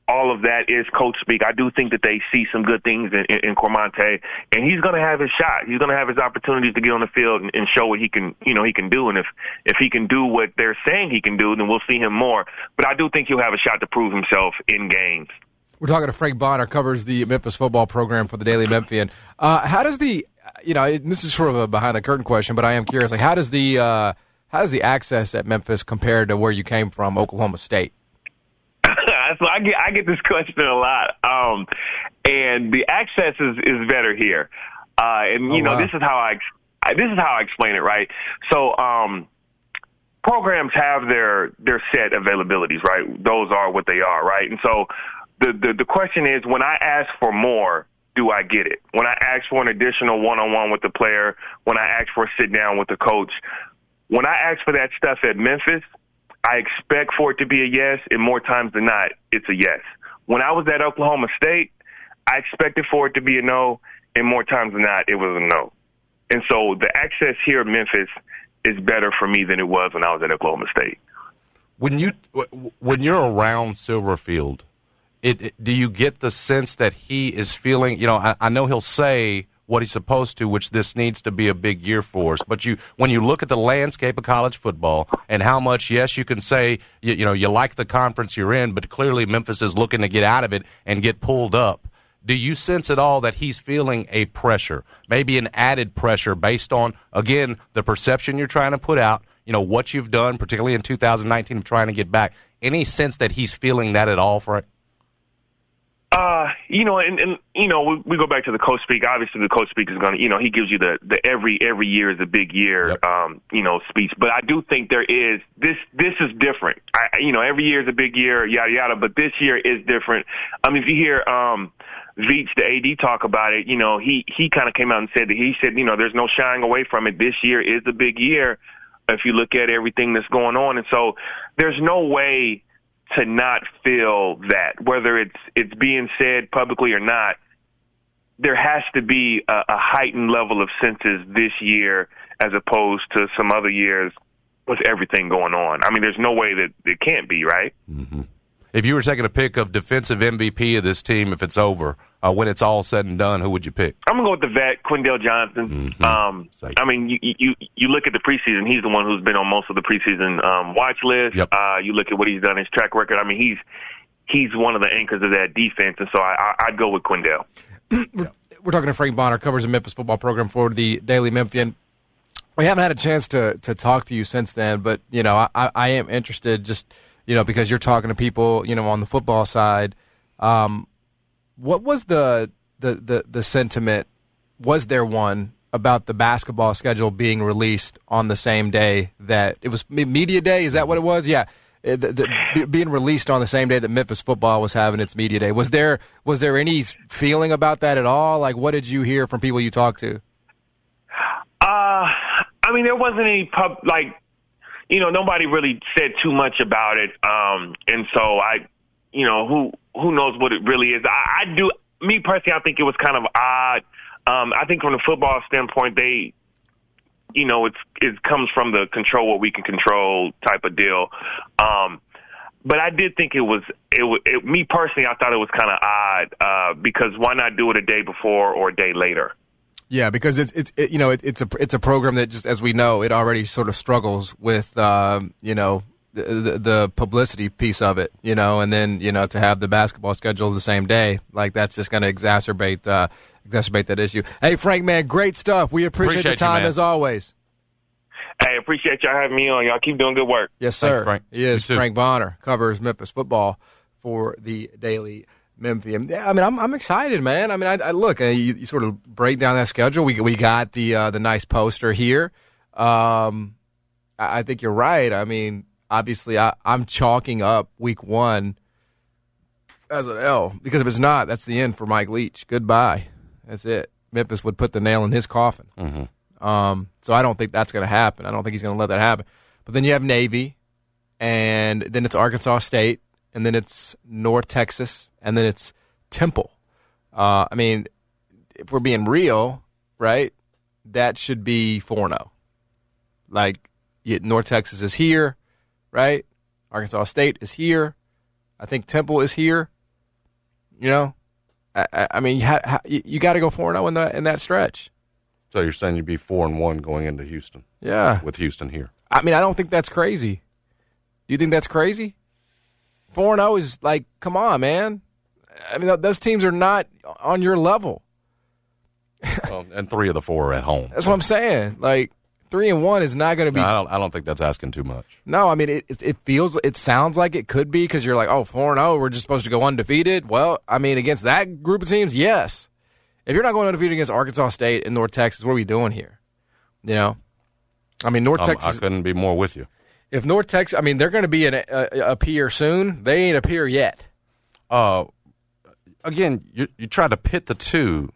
all of that is coach speak. I do think that they see some good things in, in, in Cormontae, and he's going to have his shot. He's going to have his opportunities to get on the field and, and show what he can, you know, he can do. And if if he can do what they're saying he can do, then we'll see him more. But I do think he'll have a shot to prove himself in games. We're talking to Frank Bonner, covers the Memphis football program for the Daily Memphian. Uh, how does the, you know, this is sort of a behind the curtain question, but I am curious. Like, how does the uh, how does the access at Memphis compare to where you came from, Oklahoma State? So I get I get this question a lot, um, and the access is is better here. Uh, and you oh, know, wow. this is how I this is how I explain it, right? So, um, programs have their their set availabilities, right? Those are what they are, right? And so, the the, the question is, when I ask for more, do I get it? When I ask for an additional one on one with the player, when I ask for a sit down with the coach, when I ask for that stuff at Memphis, I expect for it to be a yes, and more times than not, it's a yes. When I was at Oklahoma State, I expected for it to be a no, and more times than not, it was a no. And so the access here at Memphis is better for me than it was when I was at Oklahoma State. When you when you're around Silverfield, it, it do you get the sense that he is feeling? You know, I, I know he'll say what he's supposed to, which this needs to be a big year for us. But you, when you look at the landscape of college football and how much, yes, you can say you, you know you like the conference you're in, but clearly Memphis is looking to get out of it and get pulled up. Do you sense at all that he's feeling a pressure, maybe an added pressure based on again the perception you're trying to put out? You know what you've done, particularly in 2019, of trying to get back. Any sense that he's feeling that at all, Frank? Uh, you know, and, and you know, we, we go back to the coach speak. Obviously, the coach speak is going to, you know, he gives you the the every every year is a big year, yep. um, you know, speech. But I do think there is this this is different. I, you know, every year is a big year, yada yada. But this year is different. I mean, if you hear um, Veach, the AD, talk about it, you know, he he kind of came out and said that he said, you know, there's no shying away from it. This year is a big year. If you look at everything that's going on, and so there's no way to not feel that, whether it's it's being said publicly or not. There has to be a, a heightened level of senses this year as opposed to some other years with everything going on. I mean, there's no way that it can't be, right? Mm-hmm. If you were taking a pick of defensive MVP of this team, if it's over, uh, when it's all said and done, who would you pick? I'm gonna go with the vet, Quindell Johnson. Mm-hmm. Um, I mean, you, you you look at the preseason; he's the one who's been on most of the preseason um, watch list. Yep. Uh, you look at what he's done, his track record. I mean, he's he's one of the anchors of that defense, and so I, I, would go with Quindell. we're, we're talking to Frank Bonner, covers the Memphis football program for the Daily Memphian. We haven't had a chance to to talk to you since then, but you know, I, I am interested just you know because you're talking to people, you know, on the football side. Um, what was the the the, the sentiment? Was there one about the basketball schedule being released on the same day that it was media day? Is that what it was? Yeah. Uh, the, the, being released on the same day that Memphis football was having its media day. Was there was there any feeling about that at all? Like, what did you hear from people you talked to? Uh, I mean, there wasn't any pub like, you know, nobody really said too much about it. Um, and so I, you know, who who knows what it really is. I, I do, me personally, I think it was kind of odd. Um, I think from the football standpoint, they, you know, it's it comes from the control what we can control type of deal. Um, but I did think it was it, it me personally. I thought it was kind of odd uh, because why not do it a day before or a day later? Yeah, because it's it's it, you know it, it's a it's a program that just as we know it already sort of struggles with um, you know the, the publicity piece of it, you know, and then you know to have the basketball schedule the same day, like that's just going to exacerbate uh, exacerbate that issue. Hey, Frank, man, great stuff. We appreciate, appreciate the time you, as always. Hey, appreciate y'all having me on. Y'all keep doing good work. Yes, sir. Thanks, Frank. He is Frank Bonner, covers Memphis football for the Daily Memphian. Yeah, I mean, I'm I'm excited, man. I mean, I, I look, uh, you, you sort of break down that schedule. We we got the uh, the nice poster here. Um, I, I think you're right. I mean, obviously, I, I'm chalking up Week One as an L because if it's not, that's the end for Mike Leach. Goodbye. That's it. Memphis would put the nail in his coffin. Mm-hmm. Um, so I don't think that's going to happen. I don't think he's going to let that happen. But then you have Navy, and then it's Arkansas State, and then it's North Texas, and then it's Temple. Uh, I mean, if we're being real, right, that should be 4 0. Like, you, North Texas is here, right? Arkansas State is here. I think Temple is here. You know, I, I, I mean, you, ha, you, you got to go 4 0 in, the, in that stretch. So you're saying you'd be four and one going into Houston? Yeah. With Houston here. I mean, I don't think that's crazy. Do you think that's crazy? Four and zero is like, come on, man. I mean, those teams are not on your level. well, and three of the four are at home. That's what I'm saying. Like three and one is not going to be. No, I don't. I don't think that's asking too much. No, I mean it. It, it feels. It sounds like it could be because you're like, oh, four and zero. We're just supposed to go undefeated. Well, I mean, against that group of teams, yes. If you're not going undefeated against Arkansas State and North Texas, what are we doing here? You know, I mean, North Um, Texas. I couldn't be more with you. If North Texas, I mean, they're going to be in a, a, soon. They ain't a yet. Uh, again, you you try to pit the two.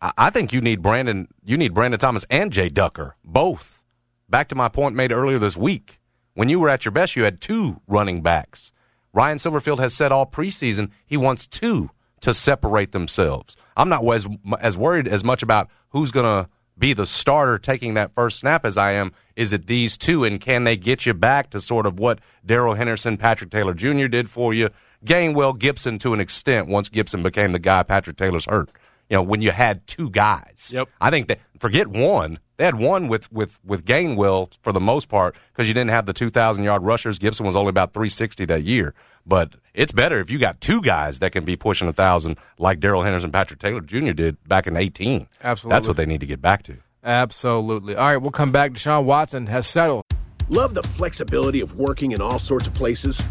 I, I think you need Brandon. You need Brandon Thomas and Jay Ducker both. Back to my point made earlier this week. When you were at your best, you had two running backs. Ryan Silverfield has said all preseason he wants two to separate themselves. I'm not as as worried as much about who's going to be the starter taking that first snap as I am. Is it these two, and can they get you back to sort of what Darrell Henderson, Patrick Taylor Jr. did for you? Gainwell, Gibson to an extent. Once Gibson became the guy, Patrick Taylor's hurt. You know, when you had two guys. Yep. I think that forget one. They had one with with with Gainwell for the most part because you didn't have the two thousand yard rushers. Gibson was only about three sixty that year. But it's better if you got two guys that can be pushing a thousand like Darrell Henderson, Patrick Taylor Jr. did back in eighteen. Absolutely. That's what they need to get back to. Absolutely. All right, we'll come back. Deshaun Watson has settled. Love the flexibility of working in all sorts of places?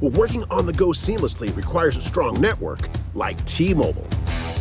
Well, working on the go seamlessly requires a strong network like T Mobile.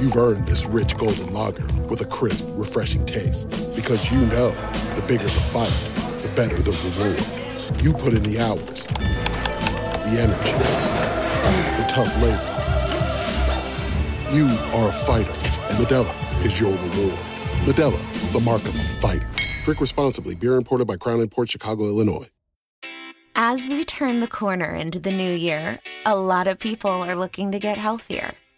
You've earned this rich golden lager with a crisp, refreshing taste. Because you know, the bigger the fight, the better the reward. You put in the hours, the energy, the tough labor. You are a fighter, and Modelo is your reward. Modelo, the mark of a fighter. Drink responsibly. Beer imported by Crown Imports Chicago, Illinois. As we turn the corner into the new year, a lot of people are looking to get healthier.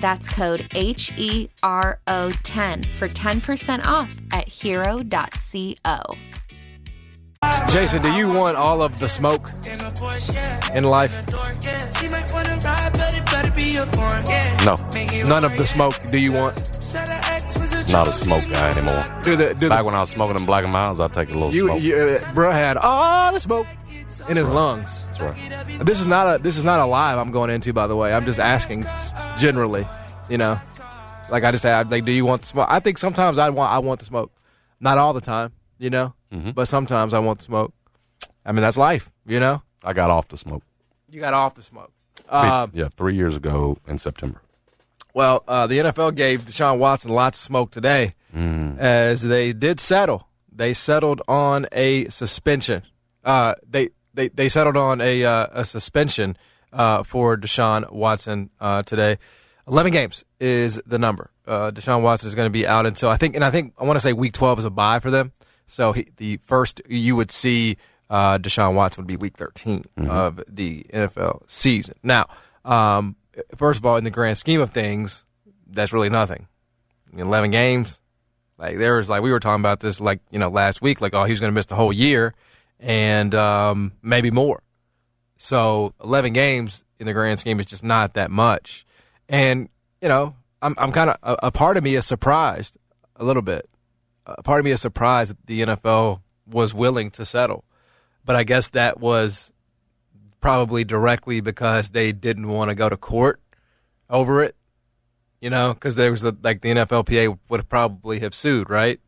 That's code H E R O 10 for 10% off at hero.co. Jason, do you want all of the smoke in life? No. None of the smoke do you want? Not a smoke guy anymore. Do the, do Back the, when I was smoking them Black and Milds, I'd take a little you, smoke. you, uh, bro had all the smoke in his lungs. That's right. This is not a this is not a live I'm going into, by the way. I'm just asking generally, you know. Like I just said, like, do you want the smoke? I think sometimes I want I want the smoke, not all the time, you know. Mhm. But sometimes I want the smoke. I mean, that's life, you know. I got off the smoke. You got off the smoke. Uh, yeah, three years ago in September. Well, uh, the NFL gave Deshaun Watson lots of smoke today Mm. as they did settle. They settled on a suspension. Uh, they, they they settled on a uh, a suspension uh, for Deshaun Watson uh, today. Eleven games is the number. Uh, Deshaun Watson is going to be out until I think, and I think I want to say week twelve is a bye for them. So he, the first you would see uh, Deshaun Watson would be week 13 of the NFL season. Now, um, first of all, in the grand scheme of things, that's really nothing. Eleven games, like there was like we were talking about this like you know last week, like oh he was going to miss the whole year, and um, maybe more. So eleven games in the grand scheme is just not that much, and you know I'm I'm kind of a, a part of me is surprised a little bit. A part of me is surprised that the NFL was willing to settle, but I guess that was probably directly because they didn't want to go to court over it. You know, because there was a, like the NFLPA would probably have sued, right?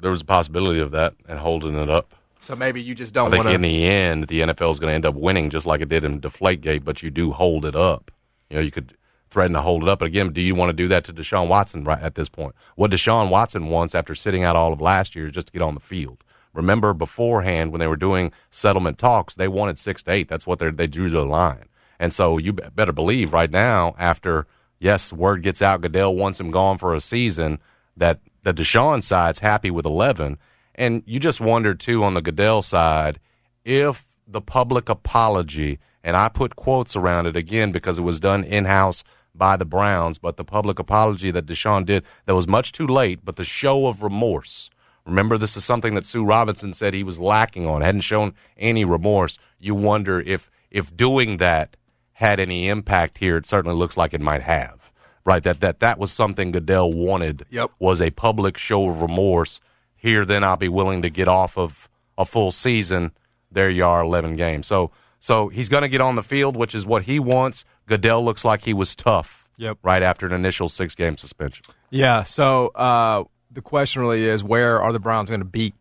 There was a possibility of that and holding it up. So maybe you just don't I think want in the end, the NFL is going to end up winning just like it did in Deflategate, but you do hold it up. You know, you could threaten to hold it up. But again, do you want to do that to Deshaun Watson right at this point? What Deshaun Watson wants after sitting out all of last year is just to get on the field. Remember beforehand when they were doing settlement talks, they wanted six to eight. That's what they they drew the line. And so you be- better believe right now, after yes, word gets out, Goodell wants him gone for a season. That the Deshaun side's happy with eleven, and you just wonder too on the Goodell side if the public apology, and I put quotes around it again because it was done in house by the Browns, but the public apology that Deshaun did that was much too late, but the show of remorse. Remember, this is something that Sue Robinson said he was lacking on, hadn't shown any remorse. You wonder if if doing that had any impact here. It certainly looks like it might have. Right, that that that was something Goodell wanted. Yep. was a public show of remorse. Here, then I'll be willing to get off of a full season. There you are, eleven games. So so he's going to get on the field, which is what he wants. Goodell looks like he was tough. Yep. Right after an initial six game suspension. Yeah. So uh, the question really is, where are the Browns going to beat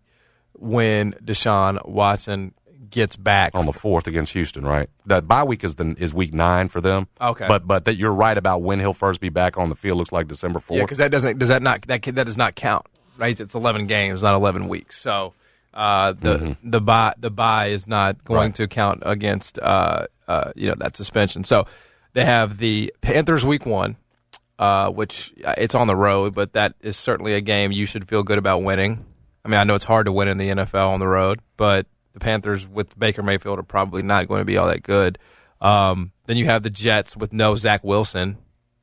when Deshaun Watson gets back on the fourth against Houston? Right. That bye week is the is week nine for them. Okay. But but that you're right about when he'll first be back on the field. Looks like December fourth. Yeah, because that doesn't does that not that that does not count, right? It's eleven games, not eleven weeks. So uh, the Mm-hmm. the buy the buy is not going Right. to count against uh, uh, you know that suspension. So they have the Panthers week one, uh, which uh, it's on the road, but that is certainly a game you should feel good about winning. I mean, I know it's hard to win in the NFL on the road, but the Panthers with Baker Mayfield are probably not going to be all that good. Um, then you have the Jets with no Zach Wilson.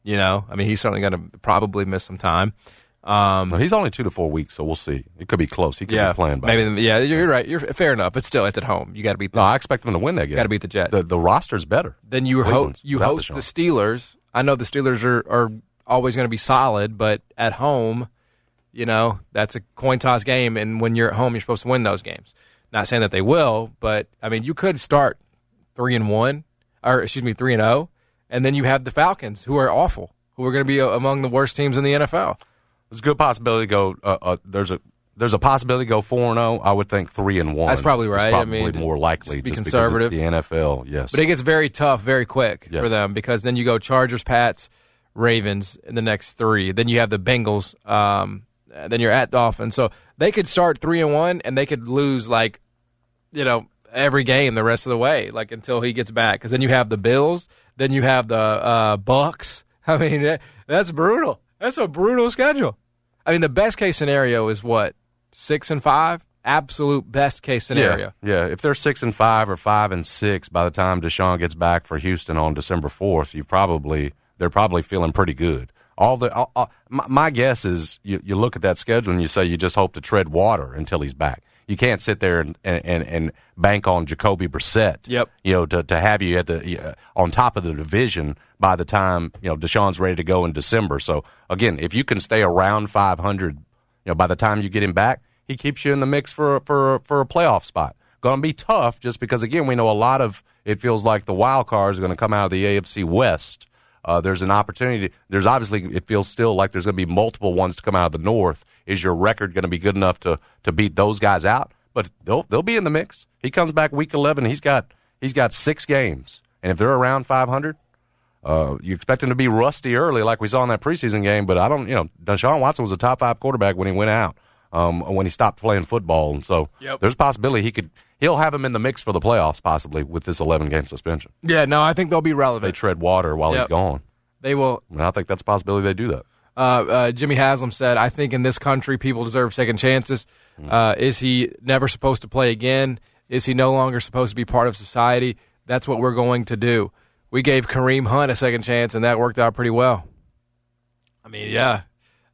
You know, I mean, he's certainly going to probably miss some time. Um, No, he's only two to four weeks, so we'll see. It could be close. He could yeah, be playing. By maybe. then. Yeah, you're right. You're fair enough, but still, it's at home. You got to beat. The, No, I expect them to win that game. Got to beat the Jets. The the roster's better. then you host you host the Steelers. I know the Steelers are are always going to be solid, but at home, you know that's a coin toss game, and when you're at home, you're supposed to win those games. Not saying that they will, but I mean, you could start three and one, or excuse me, three and zero, and then you have the Falcons, who are awful, who are going to be uh, among the worst teams in the NFL. There's a good possibility to go. Uh, uh, there's a there's a possibility to go four and zero. I would think three and one. That's probably right. I Probably mean, more likely. just be it's conservative. the NFL. Yes. But it gets very tough very quick Yes. for them because then you go Chargers, Pats, Ravens in the next three. Then you have the Bengals. Um, then you're at Dolphins. So they could start three and one, and they could lose like, you know, every game the rest of the way, like until he gets back. Because then you have the Bills. Then you have the uh, Bucks. I mean, that's brutal. That's a brutal schedule. I mean, the best case scenario is what six and five. Absolute best case scenario. Yeah, yeah. If they're six and five or five and six by the time Deshaun gets back for Houston on December fourth, you probably they're probably feeling pretty good. All the all, all- my, my guess is you, you look at that schedule and you say you just hope to tread water until he's back. You can't sit there and and, and, bank on Jacoby Brissett. Yep. You know to, to have you at the uh, on top of the division by the time you know Deshaun's ready to go in December. So again, if you can stay around five hundred, you know by the time you get him back, he keeps you in the mix for for for a playoff spot. Going to be tough just because again we know a lot of it feels like the wild cards are going to come out of the AFC West. Uh, there's an opportunity. There's obviously it feels still like there's going to be multiple ones to come out of the North. Is your record going to be good enough to to beat those guys out? But they'll they'll be in the mix. He comes back week 11. He's got he's got six games, And if they're around 500, uh, you expect them to be rusty early, like we saw in that preseason game. But I don't, you know, Deshaun Watson was a top five quarterback when he went out, um, when he stopped playing football, and so Yep. there's a possibility he could. He'll have him in the mix for the playoffs, possibly with this 11 game suspension. Yeah, no, I think they'll be relevant. They tread water while he's gone. They will. And I think that's a possibility they do that. Uh, uh, Jimmy Haslam said, "I think in this country, people deserve second chances. Hmm. Uh, is he never supposed to play again? Is he no longer supposed to be part of society? That's what we're going to do. We gave Kareem Hunt a second chance, and that worked out pretty well. I mean, yeah,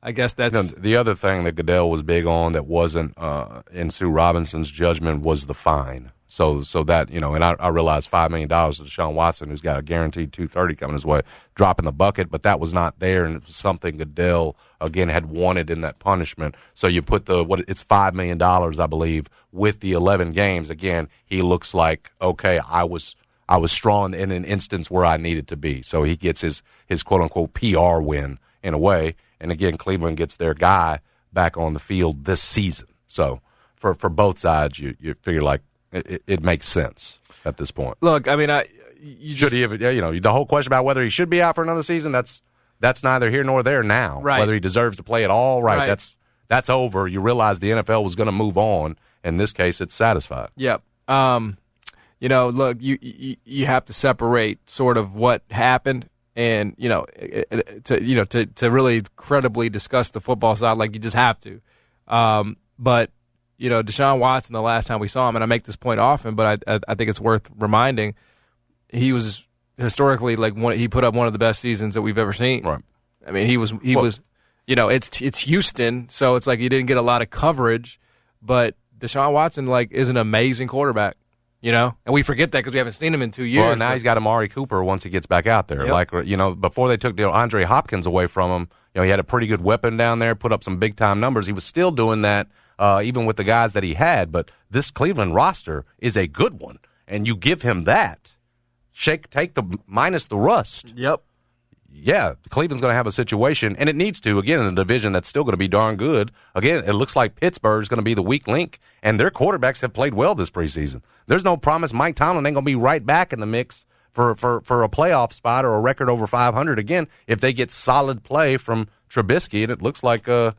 I guess that's No, the other thing that Goodell was big on that wasn't uh, in Sue Robinson's judgment was the fine. So, so that you know, and I, I realized five million dollars to Deshaun Watson, who's got a guaranteed two thirty coming his way, dropping the bucket, but that was not there, and it was something Goodell again had wanted in that punishment. So you put the what it's five million dollars, I believe, with the eleven games. Again, he looks like okay, I was I was strong in an instance where I needed to be. So he gets his his quote unquote PR win in a way. And again, Cleveland gets their guy back on the field this season. So for for both sides, you you figure like it, it, makes sense at this point. look. I mean, I you Should just he have, you know, the whole question about whether he should be out for another season, that's that's neither here nor there now. Right. Whether he deserves to play at all, right, Right. that's that's over. You realize the NFL was going to move on. In this case, it's satisfied. Yep. Um, you know, look, you, you you have to separate sort of what happened and you know it- it- to you know to to really credibly discuss the football side, like you just have to. Um, but you know, Deshaun Watson, the last time we saw him, and I make this point often, but I I, I think it's worth reminding, he was historically like one. He put up one of the best seasons that we've ever seen. Right. I mean, he was he Well- was, you know, it's it's Houston, so it's like you didn't get a lot of coverage, but Deshaun Watson like is an amazing quarterback, you know, and we forget that because we haven't seen him in two years. Well, now but- he's got Amari Cooper once he gets back out there. Yep. Like you know, before they took Andre Hopkins away from him, you know, he had a pretty good weapon down there, put up some big time numbers. He was still doing that uh, even with the guys that he had. But this Cleveland roster is a good one, and you give him that. Shake, take the minus the rust. Yep. Yeah, Cleveland's going to have a situation, and it needs to again in a division that's still going to be darn good. Again, it looks like Pittsburgh's going to be the weak link, and their quarterbacks have played well this preseason. There's no promise Mike Tomlin ain't going to be right back in the mix for, for, for a playoff spot or a record over 500 again if they get solid play from Trubisky, and it looks like uh,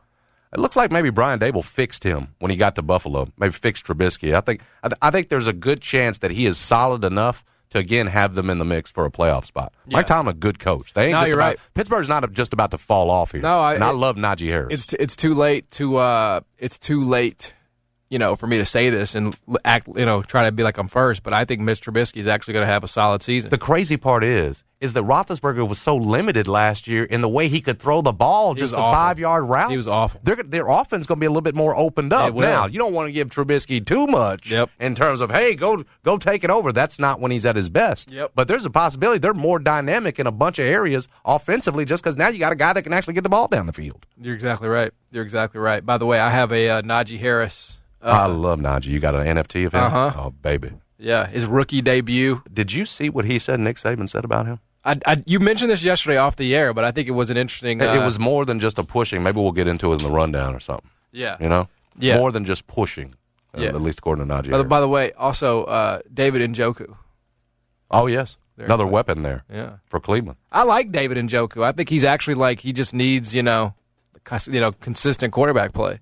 it looks like maybe Brian Daboll fixed him when he got to Buffalo. Maybe fixed Trubisky. I think I, th- I think there's a good chance that he is solid enough to again have them in the mix for a playoff spot. Mike Tomlin, a good coach. They ain't No, just you're about, right. Pittsburgh's not just about to fall off here. No, I- and I it- love Najee Harris. It's t- it's too late to uh it's too late, you know, for me to say this and act, you know, try to be like I'm first. But I think Mitch Trubisky is actually going to have a solid season. the crazy part is is that Roethlisberger was so limited last year in the way he could throw the ball, He just a five yard route. He was awful. Their, their offense going to be a little bit more opened up now. You don't want to give Trubisky too much Yep. in terms of hey, go go take it over. That's not when he's at his best. Yep. But there's a possibility they're more dynamic in a bunch of areas offensively, just because now you got a guy that can actually get the ball down the field. You're exactly right. You're exactly right. By the way, I have a uh, Najee Harris. I Uh, love Najee. You got an NFT of him? Uh-huh. Oh, baby. yeah, his rookie debut. Did you see what he said? Nick Saban said about him. I, I, you mentioned this yesterday off the air, but I think it was an interesting. It- Uh, it was more than just a pushing. Maybe we'll get into it in the rundown or something. Yeah. You know? Yeah. More than just pushing, uh, Yeah. at least according to Najee. By the, by the way, also uh, David Njoku. oh, yes. Very Another weapon there Yeah. for Cleveland. I like David Njoku. I think he's actually like he just needs you know, you know, consistent quarterback play.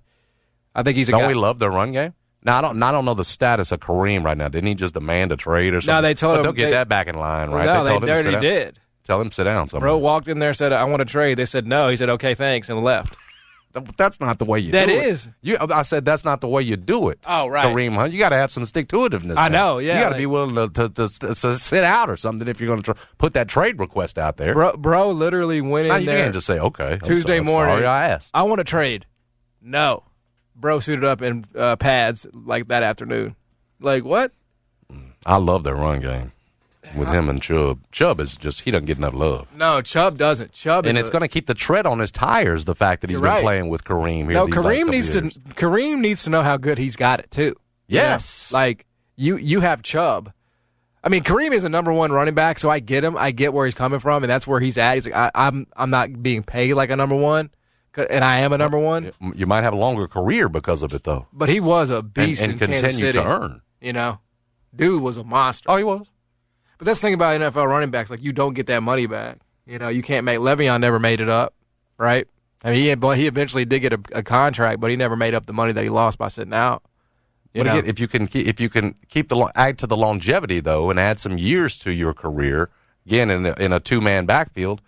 I think he's a Don't guy. we love their run game? Now I don't. I don't know the status of Kareem right now. Didn't he just demand a trade or something? No, they told but him They'll get they- that back in line, right? No, they, told him they to sit already did. Tell him to sit down. Somewhere. Bro walked in there said, "I want to trade." They said no. He said, "Okay, thanks," and left. That's not the way you. That do it. is. You, I said that's not the way you do it. Oh, right. Kareem Hunt. You got to have some stick to itiveness. I know, yeah, You got to like- be willing to, to, to, to sit out or something if you're going to tr- put that trade request out there. Bro, bro, literally went Now, in you there can't just say okay. I'm Tuesday I'm morning. Sorry, I asked. I want to trade. No, bro, suited up in uh, pads like that afternoon. Like what? I love their run game with him and Chubb. Chubb is just he doesn't get enough love. No, Chubb doesn't. Chubb is and it's going to keep the tread on his tires. The fact that he's You're been playing with Kareem here. No, Kareem needs years. to. Kareem needs to know how good he's got it too. You know? Yes. like you, you have Chubb. I mean, Kareem is a number one running back, so I get him. I get where he's coming from, and that's where he's at. He's like, I, I'm, I'm not being paid like a number one, and I am a number one. You might have a longer career because of it, though. But he was a beast and in Kansas continue City. to earn. You know, dude was a monster. Oh, he was. But that's the thing about NFL running backs. Like, you don't get that money back. You know, you can't make Le'Veon never made it up, right? I mean, he had, he eventually did get a, a contract, but he never made up the money that he lost by sitting out. You but know? again, if you can keep, if you can keep the add to the longevity though, and add some years to your career, again in a, in a two man backfield,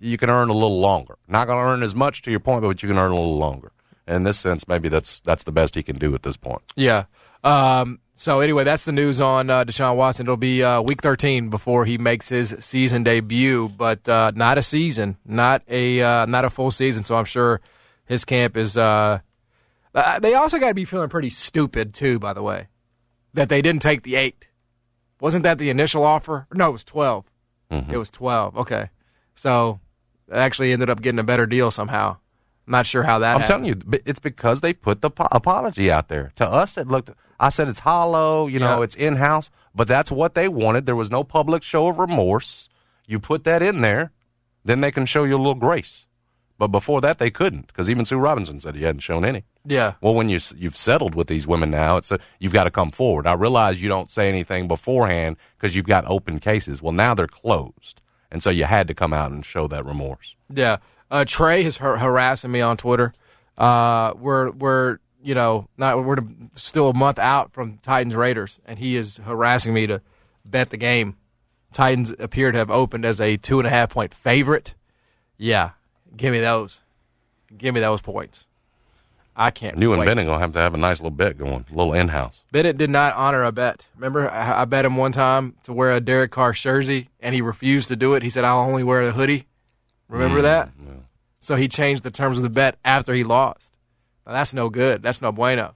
you can earn a little longer. Not going to earn as much to your point, but you can earn a little longer. In this sense, maybe that's that's the best he can do at this point. Yeah. Um, so anyway, that's the news on uh, Deshaun Watson. It'll be uh, week 13 before he makes his season debut, but uh, not a season, not a uh, not a full season. So I'm sure his camp is. Uh, uh, they also got to be feeling pretty stupid too, by the way, that they didn't take the eight. Wasn't that the initial offer? No, it was 12. Mm-hmm. It was 12. Okay, so they actually ended up getting a better deal somehow. I'm not sure how that. I'm happened. telling you, it's because they put the po- apology out there. To us, it looked. I said it's hollow. You know, it's in house, but that's what they wanted. There was no public show of remorse. You put that in there, then they can show you a little grace. But before that, they couldn't because even Sue Robinson said he hadn't shown any. Yeah. Well, when you you've settled with these women now, it's a, you've got to come forward. I realize you don't say anything beforehand because you've got open cases. Well, now they're closed, and so you had to come out and show that remorse. Yeah. Uh, Trey is har- harassing me on Twitter. Uh, we're we're you know not we're still a month out from Titans Raiders, and he is harassing me to bet the game. Titans appear to have opened as a two and a half point favorite. Yeah, give me those. Give me those points. I can't. You and Bennett gonna have to have a nice little bet going, a little in house. Bennett did not honor a bet. Remember, I, I bet him one time to wear a Derek Carr jersey, and he refused to do it. He said, "I'll only wear a hoodie." Remember Mm, that? So he changed the terms of the bet after he lost. Now, that's no good. That's no bueno.